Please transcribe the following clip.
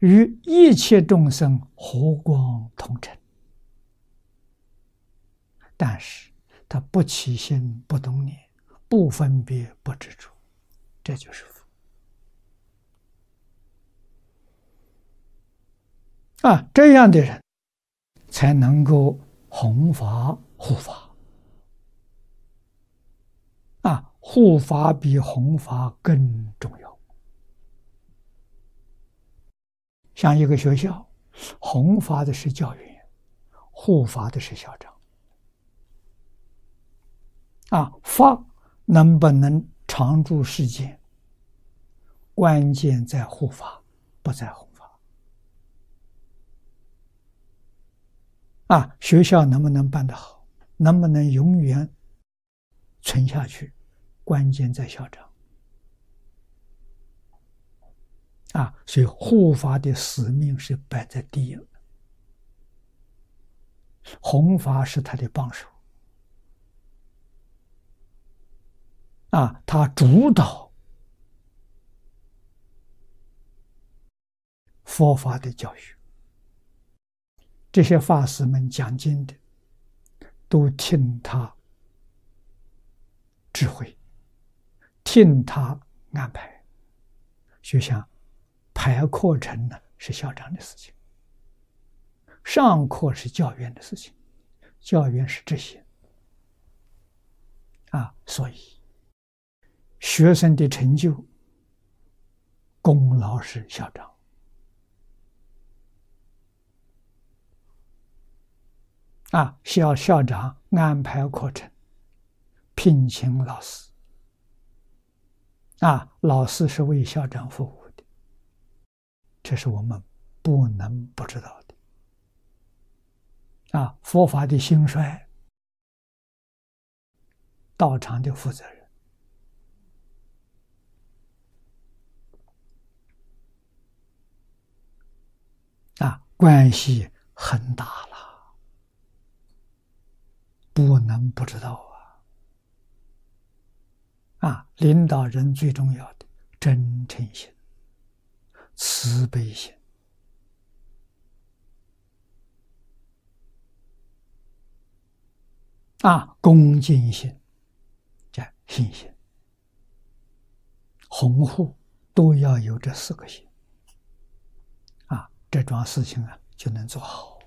与一切众生和光同尘，但是他不起心不动念，不分别不执着，这就是佛啊！这样的人才能够弘法护法啊！护法比弘法更重要。像一个学校，弘法的是教员，护法的是校长。啊，法能不能常住世间，关键在护法，不在弘法。啊，学校能不能办得好，能不能永远存下去，关键在校长。啊，所以护法的使命是摆在第一，弘法是他的帮手，啊，他主导佛法的教学，这些法师们讲经的，都听他指挥，听他安排，就像。排课程呢是校长的事情，上课是教员的事情，教员是这些啊，所以学生的成就功劳是校长。啊，校校长安排课程，聘请老师。啊，老师是为校长服务。这是我们不能不知道的啊！佛法的兴衰，道场的负责人啊，关系很大了，不能不知道啊！啊，领导人最重要的真诚心。慈悲心啊，恭敬心，这信心，红护都要有这四个心啊，这桩事情啊就能做好。